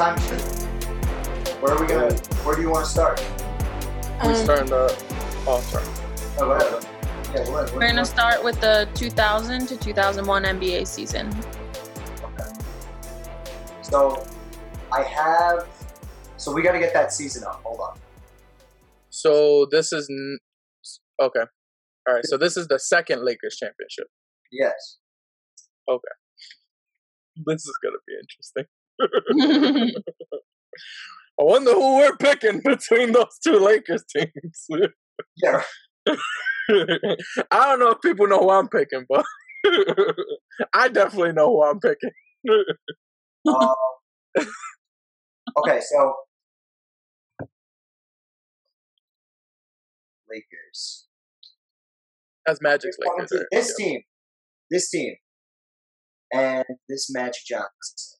time. Where are we gonna? Where do you want to start? We're Um, starting the. Oh, sorry. Oh, go ahead. Yeah, go ahead. we're gonna start with the 2000 to 2001 NBA season. Okay. So, I have. So we got to get that season up. Hold on. So this is n- okay. All right. So this is the second Lakers championship. Yes. Okay. This is gonna be interesting. I wonder who we're picking between those two Lakers teams. Yeah. I don't know if people know who I'm picking, but I definitely know who I'm picking. Um, okay, so Lakers. That's Magic's Lakers. This team, this team, and this Magic Johnson.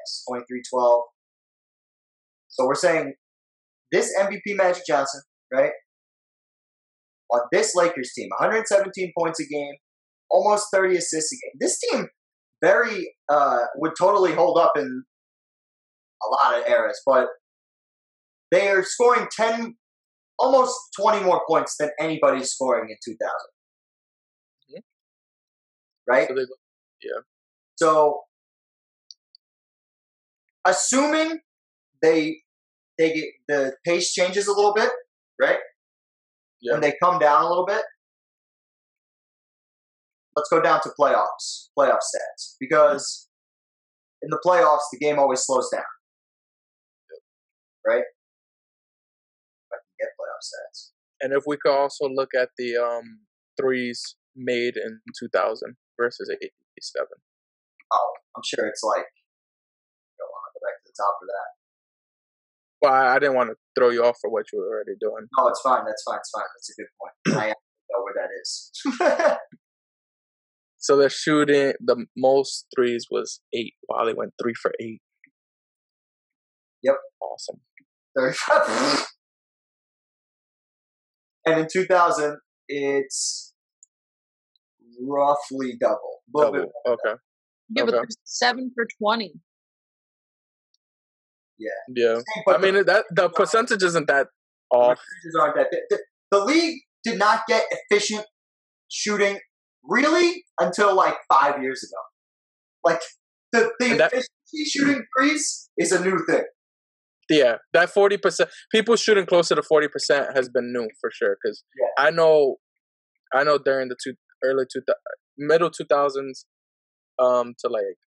Yes, 23 12. So we're saying this MVP Magic Johnson, right? On this Lakers team, 117 points a game, almost 30 assists a game. This team very uh, would totally hold up in a lot of eras, but they are scoring 10 almost 20 more points than anybody's scoring in 2000. Mhm. Right? So they go- So, assuming they they get the pace changes a little bit, right? Yeah. And they come down a little bit. Let's go down to playoffs, playoff stats, because in the playoffs the game always slows down, right? If I can get playoff stats. And if we could also look at the um threes made in 2000 versus 87. Oh, I'm sure it's like. Go on, go back to the top of that. Well, I I didn't want to throw you off for what you were already doing. No, it's fine. That's fine. It's fine. That's a good point. I know where that is. So they're shooting the most threes was eight. Wow, they went three for eight. Yep. Awesome. 35. and in 2000, it's roughly double. A little Double. Okay. Yeah, but Okay. there's seven for 20. Yeah. But I mean that the percentage isn't that the off. percentages aren't that big. The, the league did not get efficient shooting really until like five years ago. Like the, the that- efficiency shooting threes is a new thing. Yeah, that forty percent people shooting closer to forty percent has been new for sure. Because Yeah. I know, I know during the two early two middle two thousands, um, to like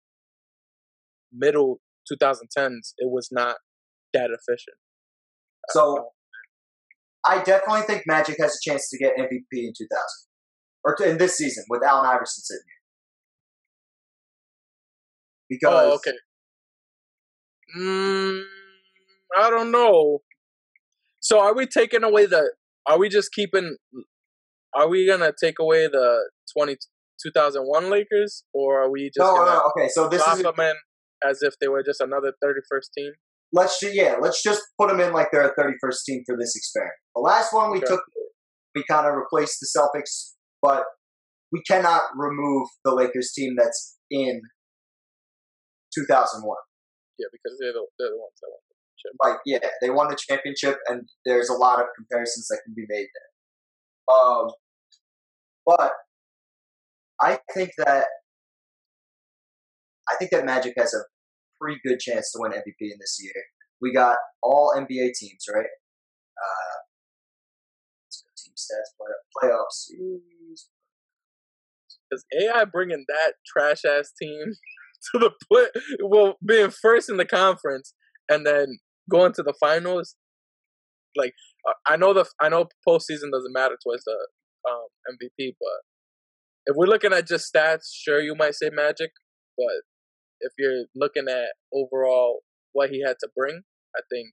middle two thousand tens, it was not that efficient. So I definitely think Magic has a chance to get MVP in 2000 or in this season with Allen Iverson sitting here. Because Oh, okay. Mm, I don't know. So are we taking away the? Are we just keeping? Are we gonna take away the 20, 2001 Lakers, or are we just no, gonna no, okay. So this is them in as if they were just another thirty first team? let's ju- yeah, let's just put them in like they're a 31st team for this experiment. The last one we Okay. took, we kind of replaced the Celtics, but we cannot remove the Lakers team that's in 2001. Yeah, because they're the they're the ones that won. the championship. like yeah, they won the championship, and there's a lot of comparisons that can be made there. Um, but I think that I think that Magic has a pretty good chance to win MVP in this year. We got all NBA teams, right? Uh, let's go team stats, play, playoffs. Is AI bringing that trash ass team to the play? Well, being first in the conference and then going to the finals. Like I know the I know postseason doesn't matter towards the um, MVP, but if we're looking at just stats, sure you might say Magic, but if you're looking at overall what he had to bring, I think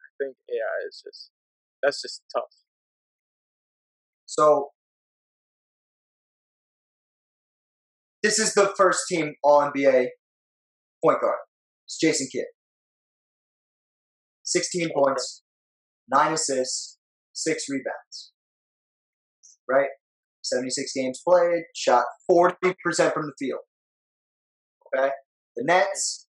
I think AI is just that's just tough. So this is the first team All NBA point guard. It's Jason Kidd. 16 points, 9 assists, 6 rebounds. Right? 76 games played, shot 40% from the field. Okay, the Nets,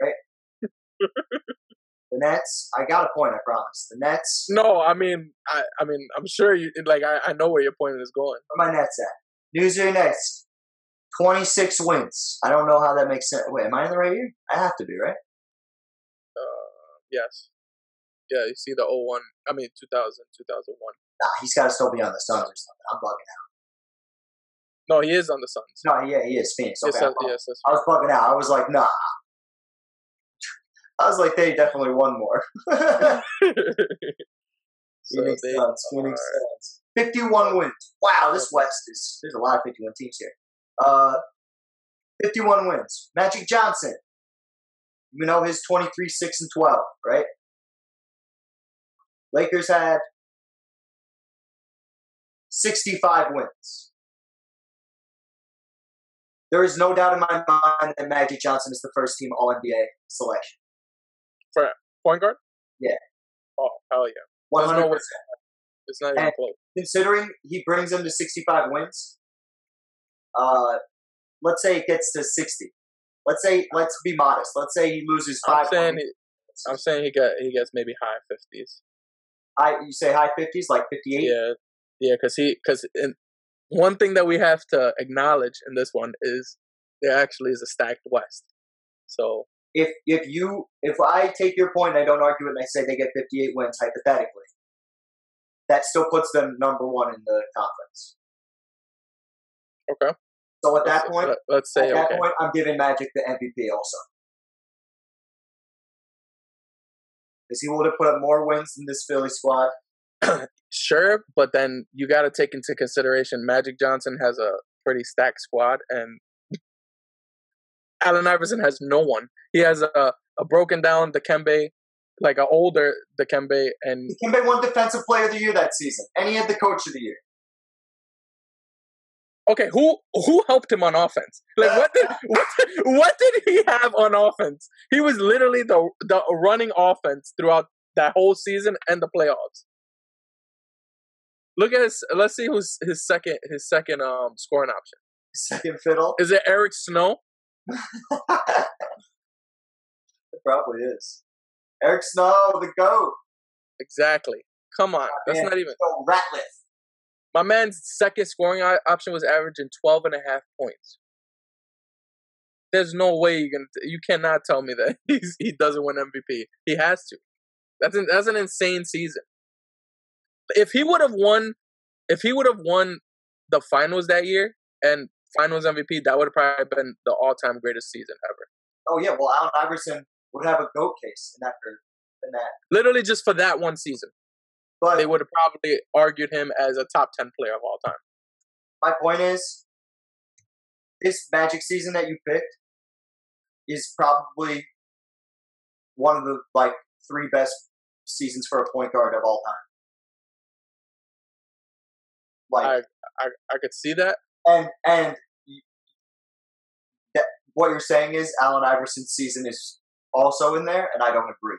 right? the Nets. I got a point. I promise. The Nets. No, I mean, I, I mean, I'm sure you like. I, I know where your point is going. Where my Nets at? New Jersey Nets. 26 wins. I don't know how that makes sense. Wait, am I in the right year? I have to be, right? Uh, yes. Yeah, you see the 01, I mean 2000, 2001. Nah, he's got to still be on the Suns or something. I'm bugging out. No, he is on the Suns. No, yeah, he is Phoenix. Okay, Yes, I, uh, yes, I was bugging out. I was like, nah. I was like, they definitely won more. so Phoenix they Suns. Phoenix Suns. 51 wins. Wow, this West is there's a lot of 51 teams here. Uh, 51 wins. Magic Johnson. You know his 23, 6, and 12, right? Lakers had 65 wins. There is no doubt in my mind that Magic Johnson is the first team All NBA selection. point guard. Yeah. Oh hell yeah! 100%. There's no way. It's not even And- close. considering he brings them to 65 wins, uh, let's say it gets to 60. Let's say, let's be modest. Let's say he loses I'm five. saying, he, I'm saying he got he gets maybe high fifties. high, you say high 50s, like 58? Yeah, yeah, because he because one thing that we have to acknowledge in this one is there actually is a stacked West. So If if you if I take your point, point, I don't argue it, and I say they get 58 wins hypothetically, that still puts them number one in the conference. okay, So at that let's, point, let- let's say at that okay. point, I'm giving Magic the MVP also. Because he would have put up more wins than this Philly squad. Sure, but then you got to take into consideration Magic Johnson has a pretty stacked squad, and Allen Iverson has no one. He has a, a broken down Dikembe, like an older Dikembe, and Dikembe won Defensive Player of the Year that season, and he had the Coach of the Year. okay, who who helped him on offense? Like what did what, what did he have on offense? He was literally the the running offense throughout that whole season and the playoffs. Look at his. Let's see who's his second his second um scoring option. Second fiddle. Is it Eric Snow? it probably is. Eric Snow, the GOAT. Exactly. Come on, that's Man, not even. Go Ratliff. My man's second scoring option was averaging 12 and a half points. There's no way you can you cannot tell me that he's, he doesn't win MVP. He has to. That's an, that's an insane season. If he would have won, if he would have won the finals that year and finals MVP, that would have probably been the all time greatest season ever. Oh yeah, well Allen Iverson would have a GOAT case in that in that. Literally just for that one season, But they would have probably argued him as a top 10 player of all time. my point is, this Magic season that you picked is probably one of the like three best seasons for a point guard of all time. Like I I could see that. and and that what you're saying is Allen Iverson's season is also in there, and I don't agree.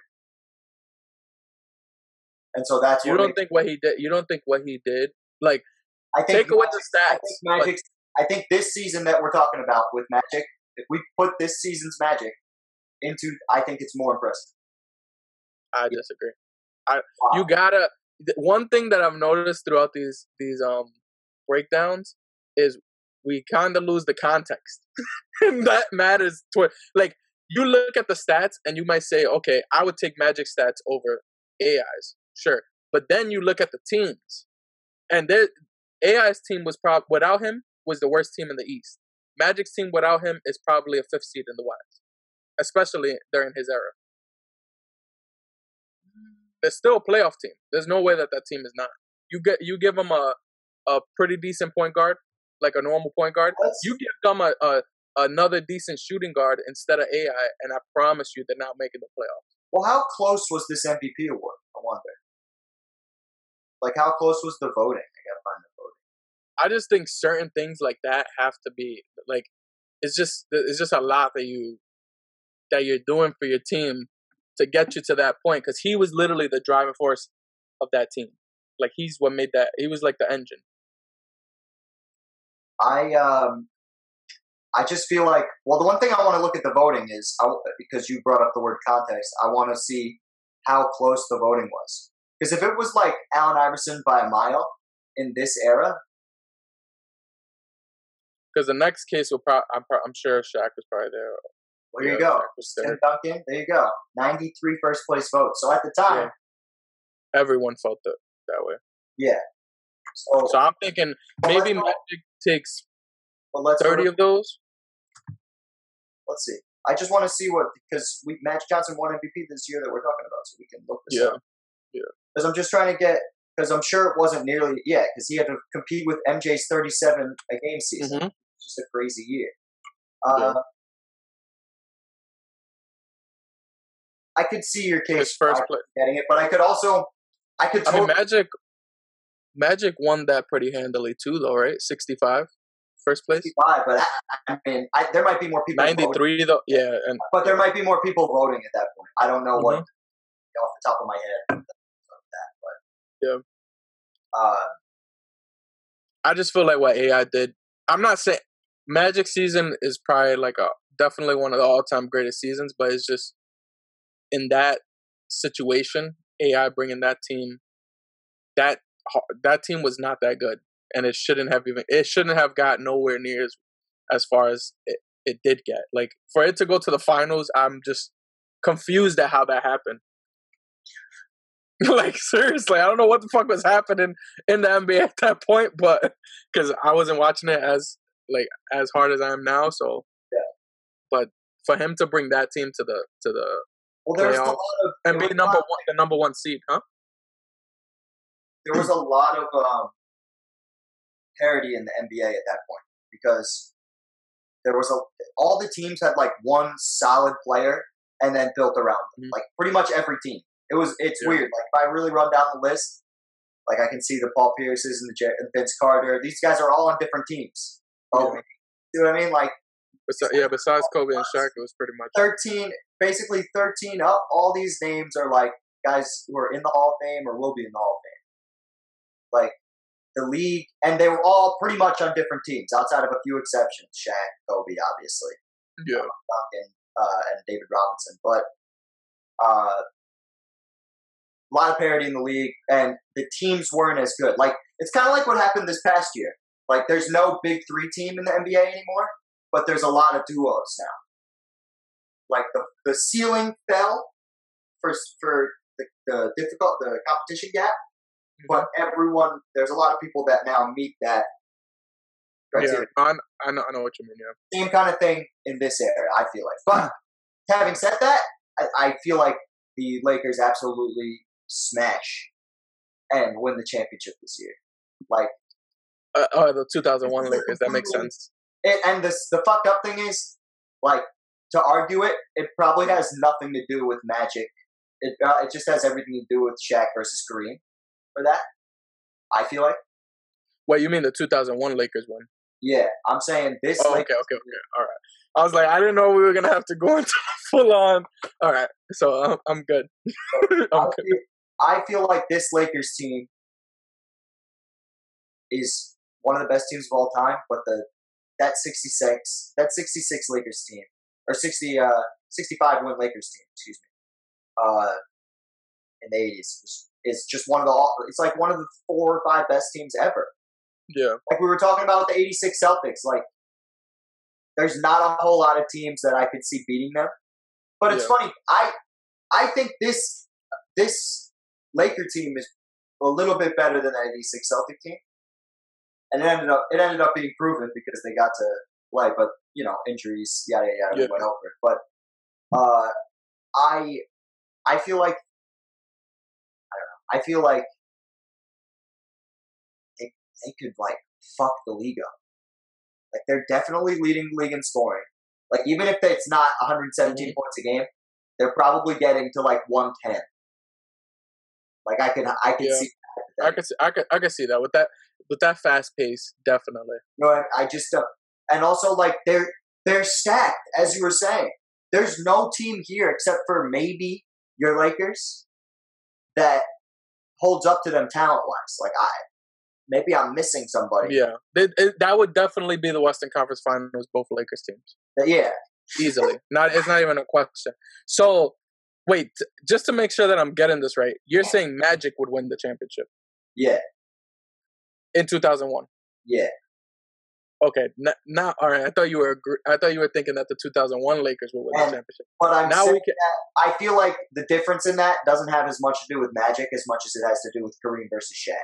And so that's You don't think what he did. You don't think what he did. Like I think take away Magic- the I stats. think but- Magic. I think this season that we're talking about with Magic, if we put this season's Magic into, I think it's more impressive. I disagree. Wow. You gotta. One thing that I've noticed throughout these these um breakdowns is we kind of lose the context, and that matters. To like you look at the stats and you might say, okay, I would take Magic stats over AI's, sure, but then you look at the teams, and there AI's team was without him was the worst team in the East. Magic's team without him is probably a fifth seed in the West, especially during his era. They're still a playoff team. There's no way that that team is not. You get you give them a a pretty decent point guard, like a normal point guard. Let's- You give them a, a another decent shooting guard instead of AI, and I promise you, they're not making the playoffs. well, how close was this MVP award? I wonder. Like, how close was the voting? I gotta find the voting. I just think certain things like that have to be like it's just it's just a lot that you that you're doing for your team to get you to that point because he was literally the driving force of that team. Like he's what made that. He was like the engine. I um, I just feel like well, the one thing I want to look at the voting is I, because you brought up the word context. I want to see how close the voting was. Because if it was like Allen Iverson by a mile in this era, Because the next case will probably, I'm, pro- I'm sure Shaq was probably there. Well, here you go. There. Tim Duncan, there you go. 93 first place votes. So at the time, Everyone felt that that way. yeah. So, So I'm thinking maybe Magic takes but let's 30 of those. let's see. I just want to see what because we Magic Johnson won MVP this year that we're talking about, so we can look this Yeah. up. Because I'm just trying to get because I'm sure it wasn't nearly yeah because he had to compete with MJ's 37 a game season. Mhm. Just a crazy year. Uh, Yeah. I could see your case first getting it, but I could also I could I mean, Magic, Magic won that pretty handily too, though, right? 65, first place. buy, but I, I mean I, there might be more people. voting, 93 though, yeah, and but there might be more people voting at that point. I don't know what Mhm. off the top of my head. That, but Yeah. Uh, I just feel like what AI did. I'm not saying Magic season is probably like a definitely one of the all time greatest seasons, but it's just in that situation, AI bringing that team, that that team was not that good, and it shouldn't have even it shouldn't have got nowhere near as as far as it, it did get. Like for it to go to the finals, I'm just confused at how that happened. like seriously, I don't know what the fuck was happening in the NBA at that point, but because I wasn't watching it as like as hard as I am now, so Yeah. But for him to bring that team to the to the well, there was a lot of and be number one, the number one seed, huh? there was a lot of um, parity in the NBA at that point because there was a all the teams had like one solid player and then built around them. Mhm. Like pretty much every team. It was it's Yeah. weird. Like if I really run down the list, like I can see the Paul Pierces and the and Vince Carter. These guys are all on different teams. Oh, Yeah. you know what I mean? Like Besi- yeah, besides Kobe and Shaq, it was pretty much 13, basically 13 up. All these names are like guys who are in the Hall of Fame or will be in the Hall of Fame. Like the league, and they were all pretty much on different teams, outside of a few exceptions. Shaq, Kobe, obviously, yeah. Duncan, uh, and David Robinson. But uh, a lot of parity in the league, and the teams weren't as good. Like it's kind of like what happened this past year. Like there's no big three team in the NBA anymore, but there's a lot of duos now. Like the the ceiling fell for for the, the difficult the competition gap, but everyone there's a lot of people that now meet that Yeah. I, I know, I know what you mean. Yeah, Same kind of thing in this area, I feel like. But having said that, I, I feel like the Lakers absolutely smash and win the championship this year. Like, uh, oh, the 2001 Lakers. That makes sense. It, and this the fucked up thing is, like, to argue it, it probably has nothing to do with Magic. It uh, it just has everything to do with Shaq versus Kareem. For that, I feel like, What you mean the 2001 Lakers one? yeah, I'm saying this. Oh, okay, Lakers okay, okay. All right. I was like, I didn't know we were gonna have to go into full on. All right, so I'm, I'm good. I I'm good. feel, I feel like this Lakers team is one of the best teams of all time, but the that 66 that 66 Lakers team or 60 uh 65 win Lakers team, excuse me. Uh in the 80s is, is just one of the it's like one of the four or five best teams ever. Yeah, Like we were talking about the 86 Celtics, like there's not a whole lot of teams that I could see beating them. But it's Yeah. funny. I I think this this Laker team is a little bit better than the 86 Celtic team. And it ended up it ended up being proven because they got to play, but you know, injuries, yada yada yada Yeah. went over. it. But uh I I feel like I don't know. I feel like they they could like fuck the league up. Like they're definitely leading the league in scoring. Like even if it's not 117 points a game, they're probably getting to like 110. Like I can I can Yeah. see. I could, see, I could, I could see that with that, with that fast pace, definitely. You know, I, I just uh, and also like they're they're stacked as you were saying. There's no team here except for maybe your Lakers that holds up to them talent wise. Like I, maybe I'm missing somebody. Yeah, it, it, that would definitely be the Western Conference Finals, both Lakers teams, Yeah. easily. not it's not even a question. So, wait, just to make sure that I'm getting this right, you're saying Magic would win the championship Yeah. In 2001? Yeah. Okay, n- now all right. I thought you were agree- I thought you were thinking that the 2001 Lakers would win the championship. But I'm Now we can. I feel like the difference in that doesn't have as much to do with Magic as much as it has to do with Kareem versus Shaq.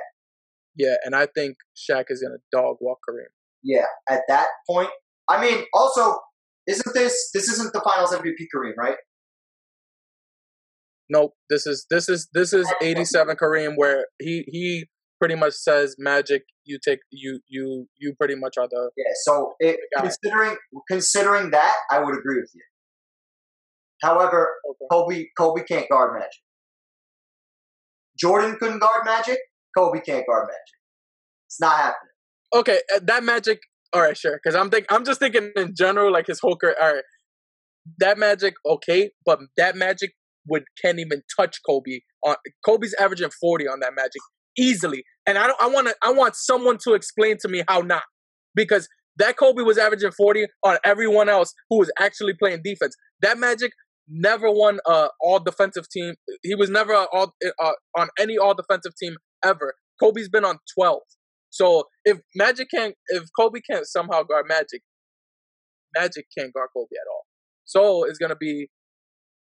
Yeah, and I think Shaq is gonna dog walk Kareem. Yeah, at that point, I mean, also, isn't this this isn't the Finals MVP Kareem, right? Nope. This is this is this is 87 Kareem where he he pretty much says Magic. You take you you you pretty much are the Yeah. So it, considering considering that, I would agree with you. However, okay. Kobe Kobe can't guard Magic. Jordan couldn't guard Magic. Kobe can't guard Magic. It's not happening. okay uh, that Magic. All right, sure. Because I'm think I'm just thinking in general, like his whole career. All right, that Magic, okay, but that Magic would can't even touch Kobe. On Kobe's averaging 40 on that Magic easily, and I don't. I want to. I want someone to explain to me how not because that Kobe was averaging 40 on everyone else who was actually playing defense. That Magic never won uh all defensive team. He was never all uh, on any all defensive team ever. Kobe's been on 12. So if Magic can't, if Kobe can't somehow guard Magic, Magic can't guard Kobe at all. So it's gonna be,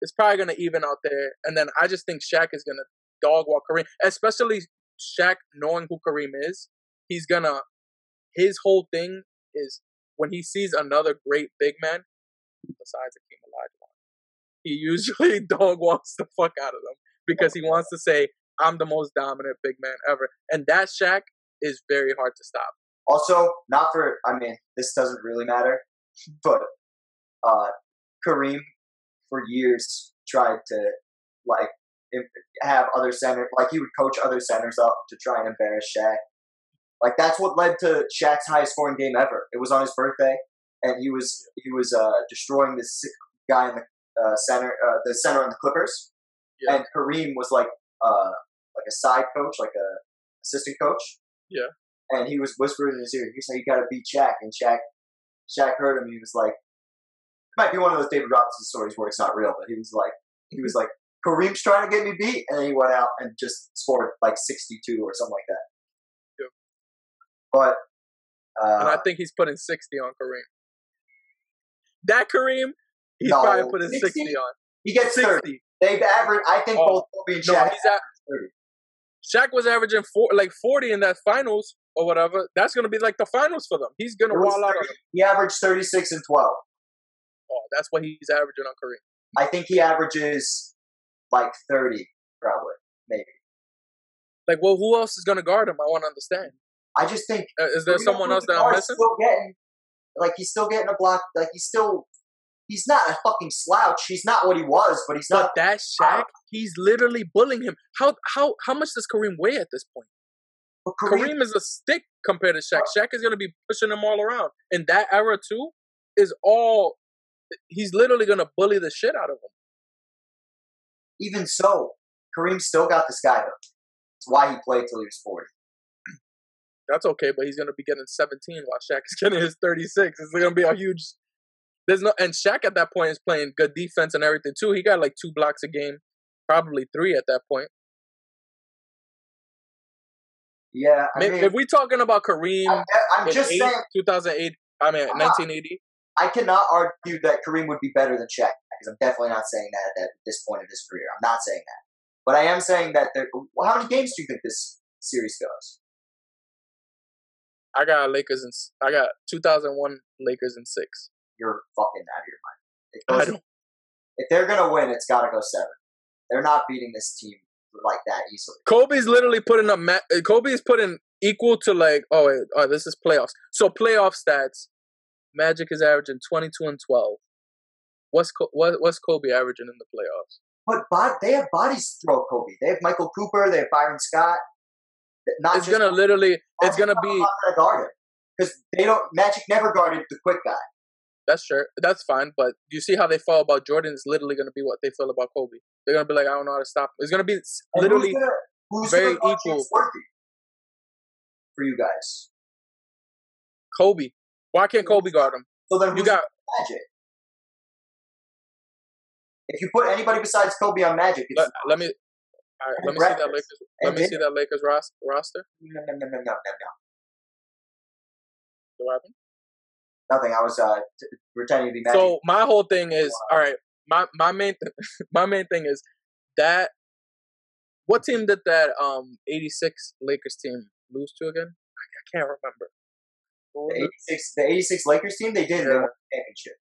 it's probably gonna even out there. And then I just think Shaq is gonna dog walk Kareem, especially Shaq knowing who Kareem is. He's gonna, his whole thing is when he sees another great big man, besides he usually dog walks the fuck out of them because he wants to say, "I'm the most dominant big man ever," and that Shaq is very hard to stop. Also, not for I mean, this doesn't really matter, but uh, Kareem for years tried to like have other center like he would coach other centers up to try and embarrass Shaq. Like that's what led to Shaq's highest scoring game ever. It was on his birthday, and he was he was uh, destroying this sick guy in the uh, center, uh, the center on the Clippers, Yeah. and Kareem was like uh, like a side coach, like a assistant coach. Yeah. And he was whispering in his ear, "Here's how you got to beat Shaq." And Shaq, Shaq heard him. He was like, it might be one of those David Robinson stories where it's not real, but he was like, he was like, Kareem's trying to get me beat, and he went out and just scored like 62 or something like that. Yep. But uh, and I think he's putting 60 on Kareem. That Kareem, he's No, probably putting 60, 60? on. he gets 30. 60. They've averaged. I think Oh, both Kobe and No, he's at. 30. Shaq was averaging four, like 40 in that finals or whatever. That's going to be like the finals for them. He's going to It was wall out on 30 them. He averaged 36 and 12. Oh, that's what he's averaging on Kareem. I think he averages like 30, probably, maybe. Like, well, who else is going to guard him? I want to understand. I just think Uh, is there someone else that I'm missing? Still getting, like he's still getting a block. Like he's still, he's not a fucking slouch. He's not what he was, but he's But not. that Shaq, he's literally bullying him. How how how much does Kareem weigh at this point? But Kareem, Kareem is a stick compared to Shaq. Shaq is going to be pushing him all around. In that era too, is all he's literally going to bully the shit out of him. Even so, Kareem still got the sky hook. That's why he played till he was 40. That's okay, but he's going to be getting 17 while Shaq is getting his 36. It's going to be a huge. There's no and Shaq at that point is playing good defense and everything too. He got like two blocks a game, probably three at that point. Yeah, I mean, if we're talking about Kareem I, I'm in just eight- saying, 2008, I mean Uh, 1980. I cannot argue that Kareem would be better than Shaq because I'm definitely not saying that at this point of his career. I'm not saying that, but I am saying that. There, how many games do you think this series goes? I got Lakers and I got 2001 Lakers in six. You're fucking out of your mind. It I don't. if they're gonna win, it's got to go seven. They're not beating this team like that easily. Kobe's literally putting up. Ma- uh, Kobe's putting equal to like. Oh wait, oh this is playoffs. So playoff stats. Magic is averaging 22 and 12. What's what, what's Kobe averaging in the playoffs? But bod- they have bodies to throw Kobe. They have Michael Cooper. They have Byron Scott. Not It's gonna literally. Oh, it's gonna be. guard him because they don't. Magic never guarded the quick guy. That's sure. That's fine. But you see how they felt about Jordan is literally gonna be what they feel about Kobe. They're gonna be like, I don't know how to stop. Him. It's gonna be literally. who's gonna, who's very gonna equal. For you guys? Kobe. Why can't Kobe guard him? So then You got Magic? If you put anybody besides Kobe on Magic, it's let, let me all right, let me see that. Lakers let me see that Lakers ros- roster. no, no, no, no, no, no. What happened? Nothing. I was uh, t- pretending to be Magic. So my whole thing is all right. My my main th- my main thing is that what team did that um '86 Lakers team lose to again? I, I can't remember. The 86, the 86 Lakers team, they did. Yeah. won the championship.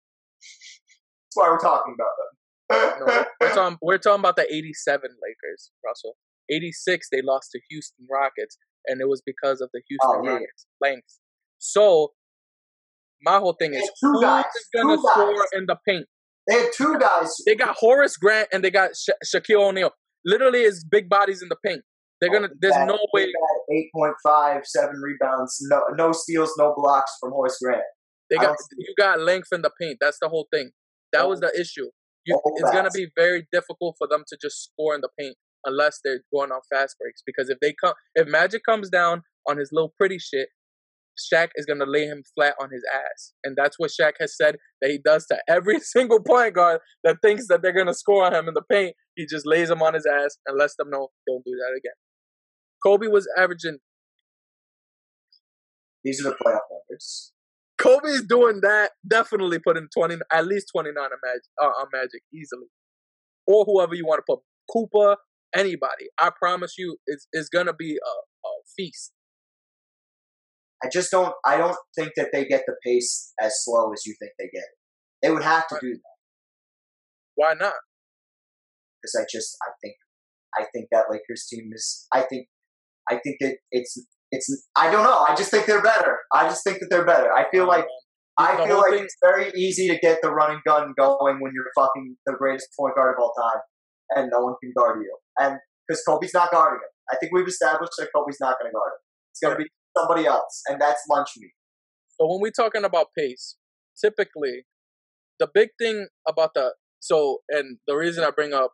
That's why we're talking about them. No, we're talking we're talking about the '87 Lakers, Russell. '86 they lost to Houston Rockets, and it was because of the Houston Oh, yeah. Rockets length. So my whole thing is It's two who guys, is gonna guys. score in the paint? they had two guys. They got Horace Grant and they got Sha- Shaquille O'Neal. Literally, is big bodies in the paint. They're oh, gonna. There's Big no way big bad 8.5, 7 rebounds, no no steals, no blocks from Horace Grant. they got. You got length in the paint. That's the whole thing. That oh. was the issue. You, it's gonna be very difficult for them to just score in the paint unless they're going on fast breaks. Because if they come, if Magic comes down on his little pretty shit, Shaq is gonna lay him flat on his ass, and that's what Shaq has said that he does to every single point guard that thinks that they're gonna score on him in the paint. He just lays him on his ass and lets them know don't do that again. Kobe was averaging. These are the playoff numbers. Kobe's doing that. Definitely putting twenty, at least twenty nine on Magic, uh, on Magic easily, or whoever you want to put. Cooper, anybody. I promise you, it's it's gonna be a, a feast. I just don't. I don't think that they get the pace as slow as you think they get it. They would have to do that Why not? because I just. I think. I think that Lakers team is. I think. I think that it's. It's. I don't know. I just think they're better. I just think that they're better. I feel like. I feel like thing- it's very easy to get the running gun going when you're fucking the greatest point guard of all time, and no one can guard you. And because Kobe's not guarding him, I think we've established that Kobe's not going to guard him. It's going to be somebody else, and that's lunch meat. So when we're talking about pace, typically the big thing about the so and the reason I bring up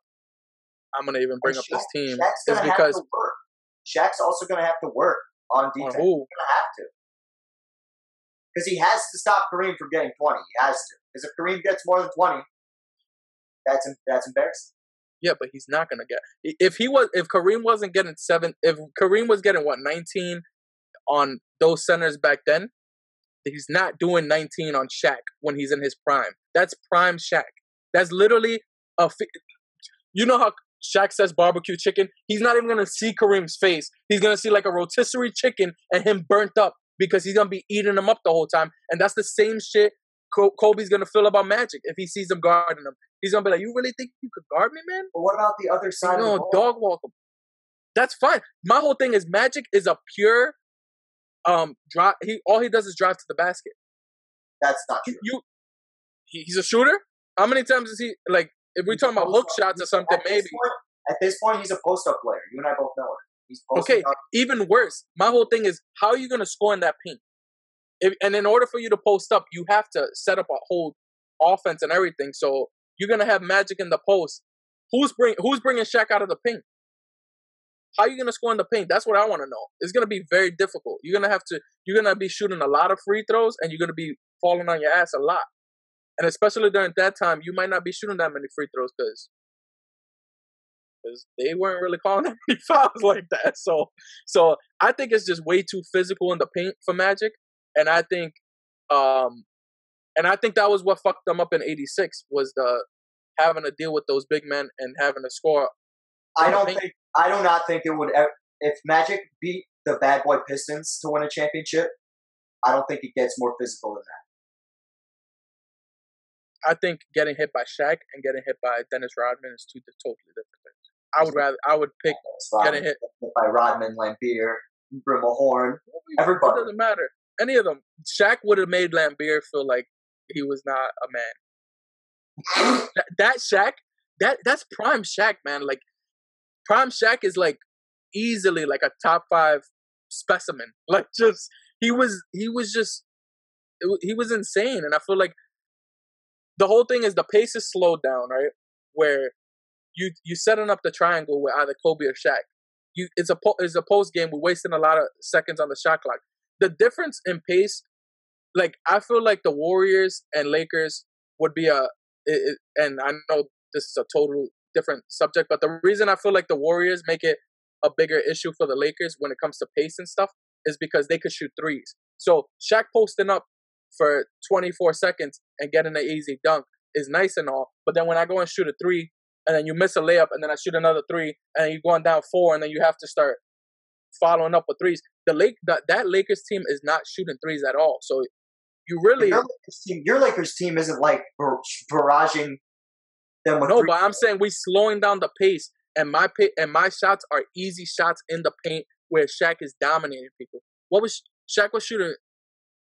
I'm gonna even bring And up this team is because. Shaq's also going to have to work on defense. who? He's going to have to. Because he has to stop Kareem from getting 20. He has to. Because if Kareem gets more than 20, that's that's embarrassing. Yeah, but he's not gonna get if he was if Kareem wasn't getting seven if Kareem was getting what 19 on those centers back then, he's not doing 19 on Shaq when he's in his prime. That's prime Shaq. That's literally a you know how Shaq says barbecue chicken? He's not even gonna see Kareem's face. He's gonna see like a rotisserie chicken and him burnt up because he's gonna be eating them up the whole time. And that's the same shit Ko- Kobe's gonna feel about Magic if he sees him guarding him. He's gonna be like, "You really think you could guard me, man?" But what about the other side No, dog walk him. That's fine. My whole thing is Magic is a pure um drive. He all he does is drive to the basket. That's not true. You, he, he's a shooter. How many times is he like? If we're talking about hook shots or something, At maybe. point- at this point, he's a post-up player. You and I both know it. He's Okay, up. even worse. My whole thing is how are you gonna score in that paint? If, and in order for you to post up, you have to set up a whole offense and everything. So you're gonna have Magic in the post. Who's bring Who's bringing Shaq out of the paint? How are you gonna score in the paint? That's what I want to know. It's gonna be very difficult. You're gonna have to. You're gonna be shooting a lot of free throws, and you're gonna be falling on your ass a lot. And especially during that time, you might not be shooting that many free throws because because they weren't really calling that many fouls like that. So so I think it's just way too physical in the paint for Magic, and I think, um, and I think that was what fucked them up in '86 was the having to deal with those big men and having to score. I don't think-. I do not think it would. ev- If Magic beat the Bad Boy Pistons to win a championship, I don't think it gets more physical than that. I think getting hit by Shaq and getting hit by Dennis Rodman is two totally different things. I would rather I would pick fine. getting hit. by Rodman, Laimbeer, Brimmelhorn. It doesn't matter. Any of them. Shaq would have made Laimbeer feel like he was not a man. that, that Shaq, that that's prime Shaq, man. Like prime Shaq is like easily like a top five specimen. Like just he was he was just it, he was insane, and I feel like the whole thing is the pace is slowed down, right? Where you you setting up the triangle with either Kobe or Shaq. you it's a it's a post game. We're wasting a lot of seconds on the shot clock. The difference in pace, like I feel like the Warriors and Lakers would be a, it, and I know this is a total different subject, but the reason I feel like the Warriors make it a bigger issue for the Lakers when it comes to pace and stuff is because they could shoot threes. So Shaq posting up for 24 seconds and getting an easy dunk is nice and all, but then when I go and shoot a three and then you miss a layup and then I shoot another three and you're going down four and then you have to start following up with threes. The Lake that, that Lakers team is not shooting threes at all. So you really your Lakers team, your Lakers team isn't like bar- barraging them with no, three- but I'm saying we slowing down the pace and my pa- and my shots are easy shots in the paint where Shaq is dominating people. What was Shaq was shooting?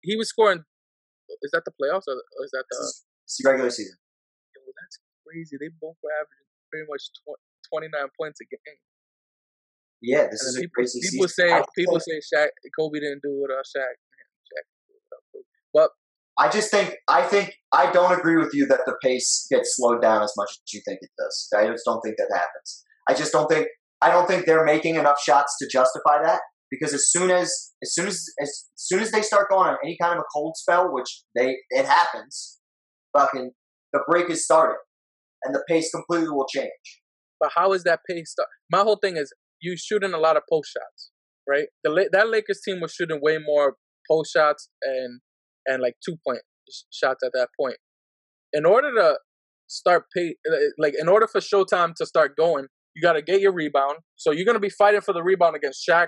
He was scoring. Is that the playoffs or, or is that the? It's the regular season. Yo, that's crazy. They both were averaging pretty much tw- 29 points a game. Yeah, this And is a people, crazy people season. say people say Shaq Kobe didn't do it without Shaq. Man, Shaq it. But I just think I think I don't agree with you that the pace gets slowed down as much as you think it does. I just don't think that happens. I just don't think I don't think they're making enough shots to justify that because as soon as as soon as as soon as they start going on any kind of a cold spell, which they it happens, fucking the break is started and the pace completely will change. But how is that pace? Start? My whole thing is you shooting a lot of post shots, right? The that Lakers team was shooting way more post shots and and like two point shots at that point. In order to start pay, uh, like in order for Showtime to start going, you got to get your rebound. So you're gonna be fighting for the rebound against Shaq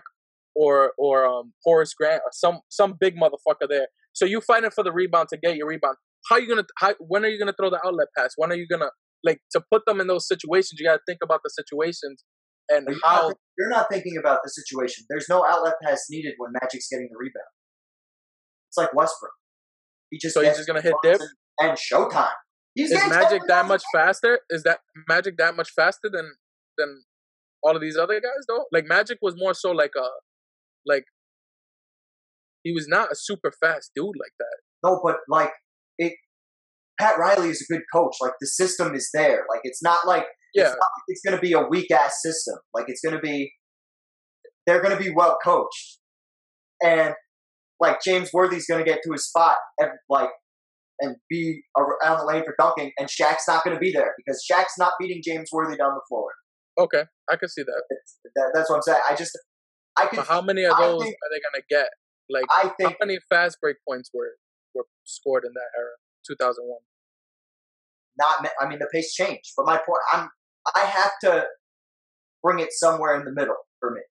or or um, Horace Grant or some some big motherfucker there. So you fighting for the rebound to get your rebound. How you gonna? How, when are you gonna throw the outlet pass? When are you gonna like to put them in those situations? You got to think about the situations and you're, how. not, you're not thinking about the situation. There's no outlet pass needed when Magic's getting the rebound. It's like Westbrook. He just So he's just gonna hit dip? and, Showtime. He's Is Magic that much faster? Is that Magic that much faster than than all of these other guys though? Like Magic was more so like a like he was not a super fast dude like that. No, but like it. Pat Riley is a good coach. Like the system is there. Like it's not like Yeah, it's, not it's going to be a weak ass system. Like it's going to be, they're going to be well coached, and like James Worthy's going to get to his spot and like and be around the lane for dunking, and Shaq's not going to be there because Shaq's not beating James Worthy down the floor. okay, I can see that. That, that's what I'm saying. I just I could But how many of those think- are they gonna get? Like I think, how many fast break points were were scored in that era, two thousand one? not. I mean the pace changed, but my point I'm I have to bring it somewhere in the middle for me.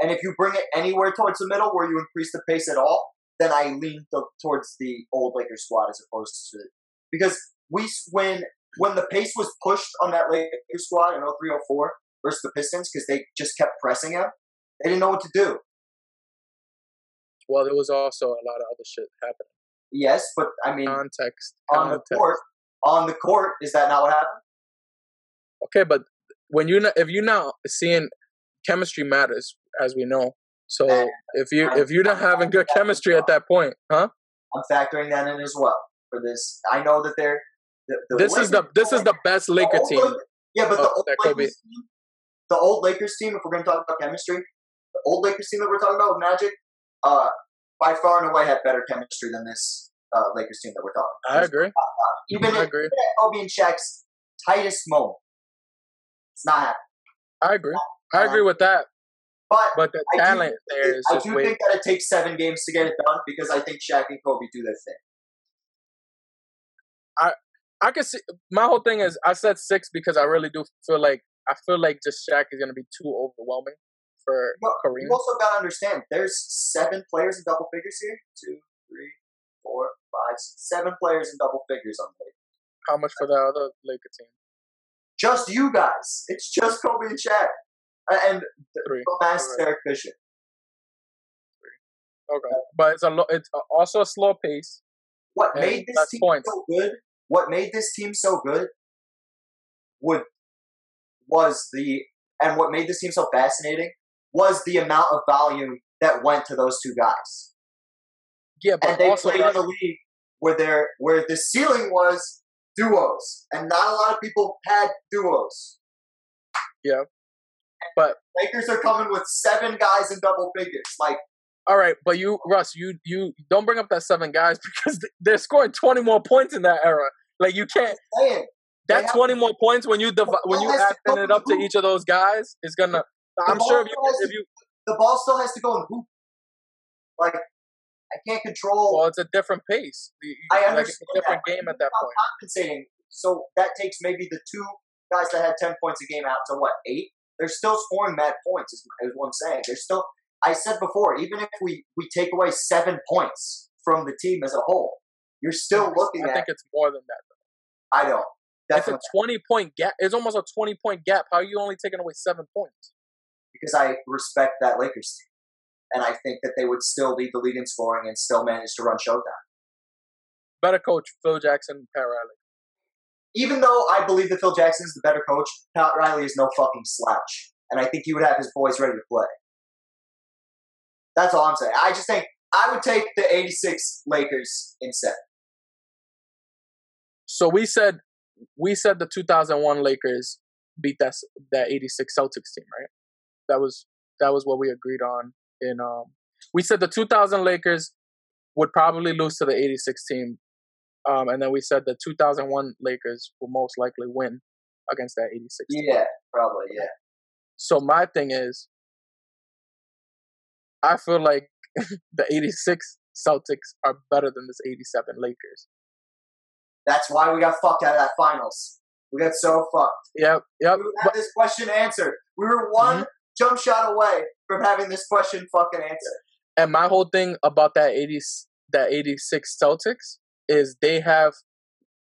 And if you bring it anywhere towards the middle where you increase the pace at all, then I lean to, towards the old Lakers squad as opposed to because we when when the pace was pushed on that Lakers squad in 0304 versus the Pistons because they just kept pressing him, they didn't know what to do. Well, there was also a lot of other shit happening. Yes, but I mean Context, on the court, on the court, is that not what happened? Okay, but when you if you're not seeing chemistry matters, as we know. So And if you I'm- if you're not I'm having good chemistry as at that point, huh? I'm factoring that in as well for this. I know that they're the, the This is the this is the best Laker old team. Lakers- Yeah, but oh, the Oh, old that Lakers team, the old Lakers team. If we're going to talk about chemistry, the old Lakers team that we're talking about with Magic, uh, by far and away had better chemistry than this uh, Lakers team that we're talking. I agree. Even I at, agree. even at Kobe and Shaq's tightest moment, it's not happening. I agree. I agree with that. But But the I do talent think- there is I do way. think that it takes seven games to get it done because I think Shaq and Kobe do their thing. I I can see. My whole thing is I said six because I really do feel like I feel like just Shaq is gonna be too overwhelming for Well. You also got to understand, there's seven players in double figures here. Two, three, four, five, seven players in double figures on the Lakers. How much for the other Laker team? Just you guys. It's just Kobe and Shaq. And the Three. last Alright. Derek Fisher. Okay, but it's a lo- it's also a slow pace. What made this team points. so good? What made this team so good? Would was the and what made this team so fascinating was the amount of volume that went to those two guys. Yeah, but and they also played in a league where there where the ceiling was duos, and not a lot of people had duos. Yeah. But Lakers are coming with seven guys in double figures. Like, all right, but you, Russ, you you don't bring up that seven guys because they're scoring twenty more points in that era. Like you can't. saying, That twenty more points when you divi- when you ball has to add it up to each of those guys is gonna. I'm sure if you if you the ball still has to go in hoop. Like, I can't control. well, it's a different pace. You- I like, understand it's a different that, game at that point. compensating. So that takes maybe the two guys that had ten points a game out to what eight? They're still scoring mad points. Is, is what I'm saying. They're still. I said before, even if we we take away seven points from the team as a whole, you're still looking I at. think it's more than that. I don't. It's a twenty point gap. It's almost a twenty point gap. How are you only taking away seven points? Because I respect that Lakers team, and I think that they would still lead the league in scoring and still manage to run Showtime. Better coach Phil Jackson, Pat Riley. even though I believe that Phil Jackson is the better coach, Pat Riley is no fucking slouch. And I think he would have his boys ready to play. That's all I'm saying. I just think I would take the 86 Lakers in seven. So we said we said the 2001 Lakers beat that that 86 Celtics team, right? That was that was what we agreed on. And um, we said the 2000 Lakers would probably lose to the 86 team, um, and then we said the 2001 Lakers will most likely win against that 86. team. Yeah, probably, yeah. So my thing is, I feel like the 86 Celtics are better than this 87 Lakers. That's why we got fucked out of that finals. We got so fucked. Yep, yep. We have this question answered. We were one jump shot away from having this question fucking answered. And my whole thing about that 80 that 86 Celtics is they have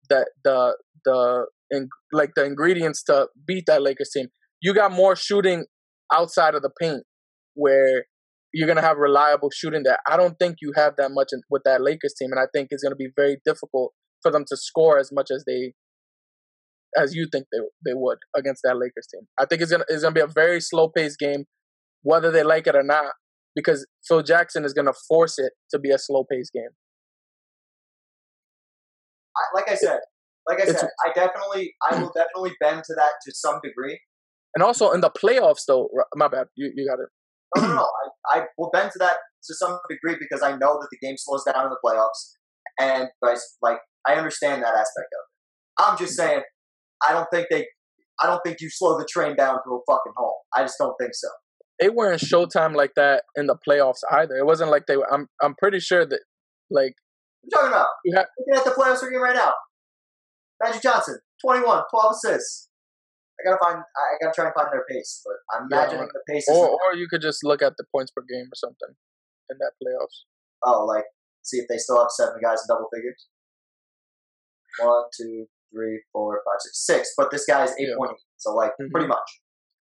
the the the in, like the ingredients to beat that Lakers team. You got more shooting outside of the paint where you're going to have reliable shooting that I don't think you have that much in, with that Lakers team and I think it's going to be very difficult for them to score as much as they as you think they they would against that Lakers team. I think it's going to it's to be a very slow paced game whether they like it or not because Phil Jackson is going to force it to be a slow paced game. I, like I said, like I It's- said, I definitely, I will definitely bend to that to some degree. And also in the playoffs, though, my bad, you, you got it. No, no, no. I, I will bend to that to some degree because I know that the game slows down in the playoffs, and like I understand that aspect of it. I'm just saying, I don't think they, I don't think you slow the train down to a fucking halt. I just don't think so. They weren't Showtime like that in the playoffs either. It wasn't like they were. I'm I'm pretty sure that like What are you talking about? You have- Looking at the playoffs we're getting right now. Magic Johnson, 21, 12 assists. I gotta find. I gotta try and find their pace, but I'm Yeah. imagining the pace or or you could just look at the points per game or something in that playoffs. oh, like see if they still have seven guys in double figures. One, two, three, four, five, six, six. But this guy is eight Yeah. point eight, so like Mhm. pretty much.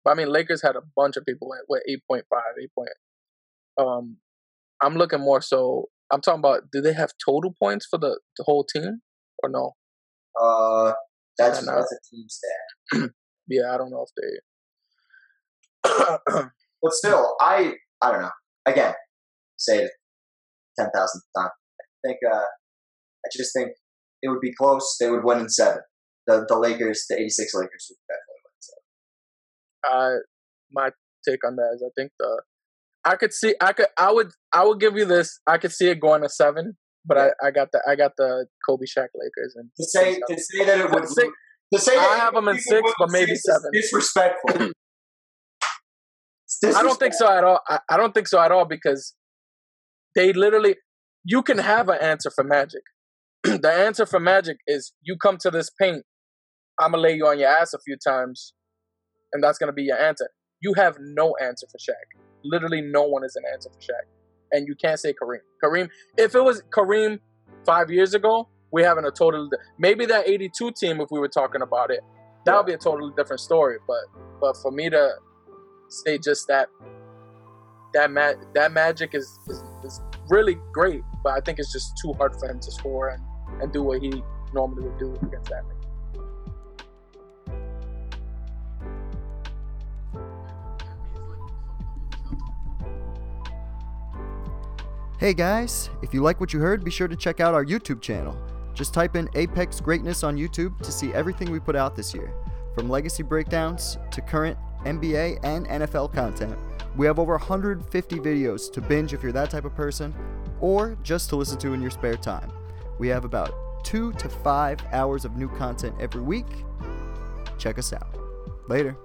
But I mean, Lakers had a bunch of people with, with 8.5, 8 point. Um, I'm looking more so. I'm talking about. Do they have total points for the, the whole team or no? Uh, that's that's a team stat. Yeah, I don't know if they. But still, I I don't know. Again, say it ten thousandth time. I think uh, I just think it would be close. They would win in seven. The the Lakers, the eighty six Lakers would definitely win. in seven. I my take on that is I think the I could see I could I would I would give you this I could see it going to seven, but I, I got the I got the Kobe Shaq Lakers and To say to say that it would Six- to say I have them in six, but maybe seven. Disrespectful. It's I don't think so at all. I, I don't think so at all because they literally you can have an answer for Magic. the answer for Magic is you come to this paint, I'm gonna lay you on your ass a few times, and that's gonna be your answer. You have no answer for Shaq. Literally, no one is an answer for Shaq, and you can't say Kareem. Kareem, if it was Kareem five years ago, we're having a totally maybe that '82 team. If we were talking about it, that would be a totally different story. But but for me to say just that that ma- that magic is, is is really great, but I think it's just too hard for him to score and, and do what he normally would do against that. Hey guys, if you like what you heard, be sure to check out our YouTube channel. Just type in Apex Greatness on YouTube to see everything we put out this year, from legacy breakdowns to current NBA, and NFL content. We have over 150 videos to binge if you're that type of person, or just to listen to in your spare time. We have about two to five hours of new content every week. Check us out. Later.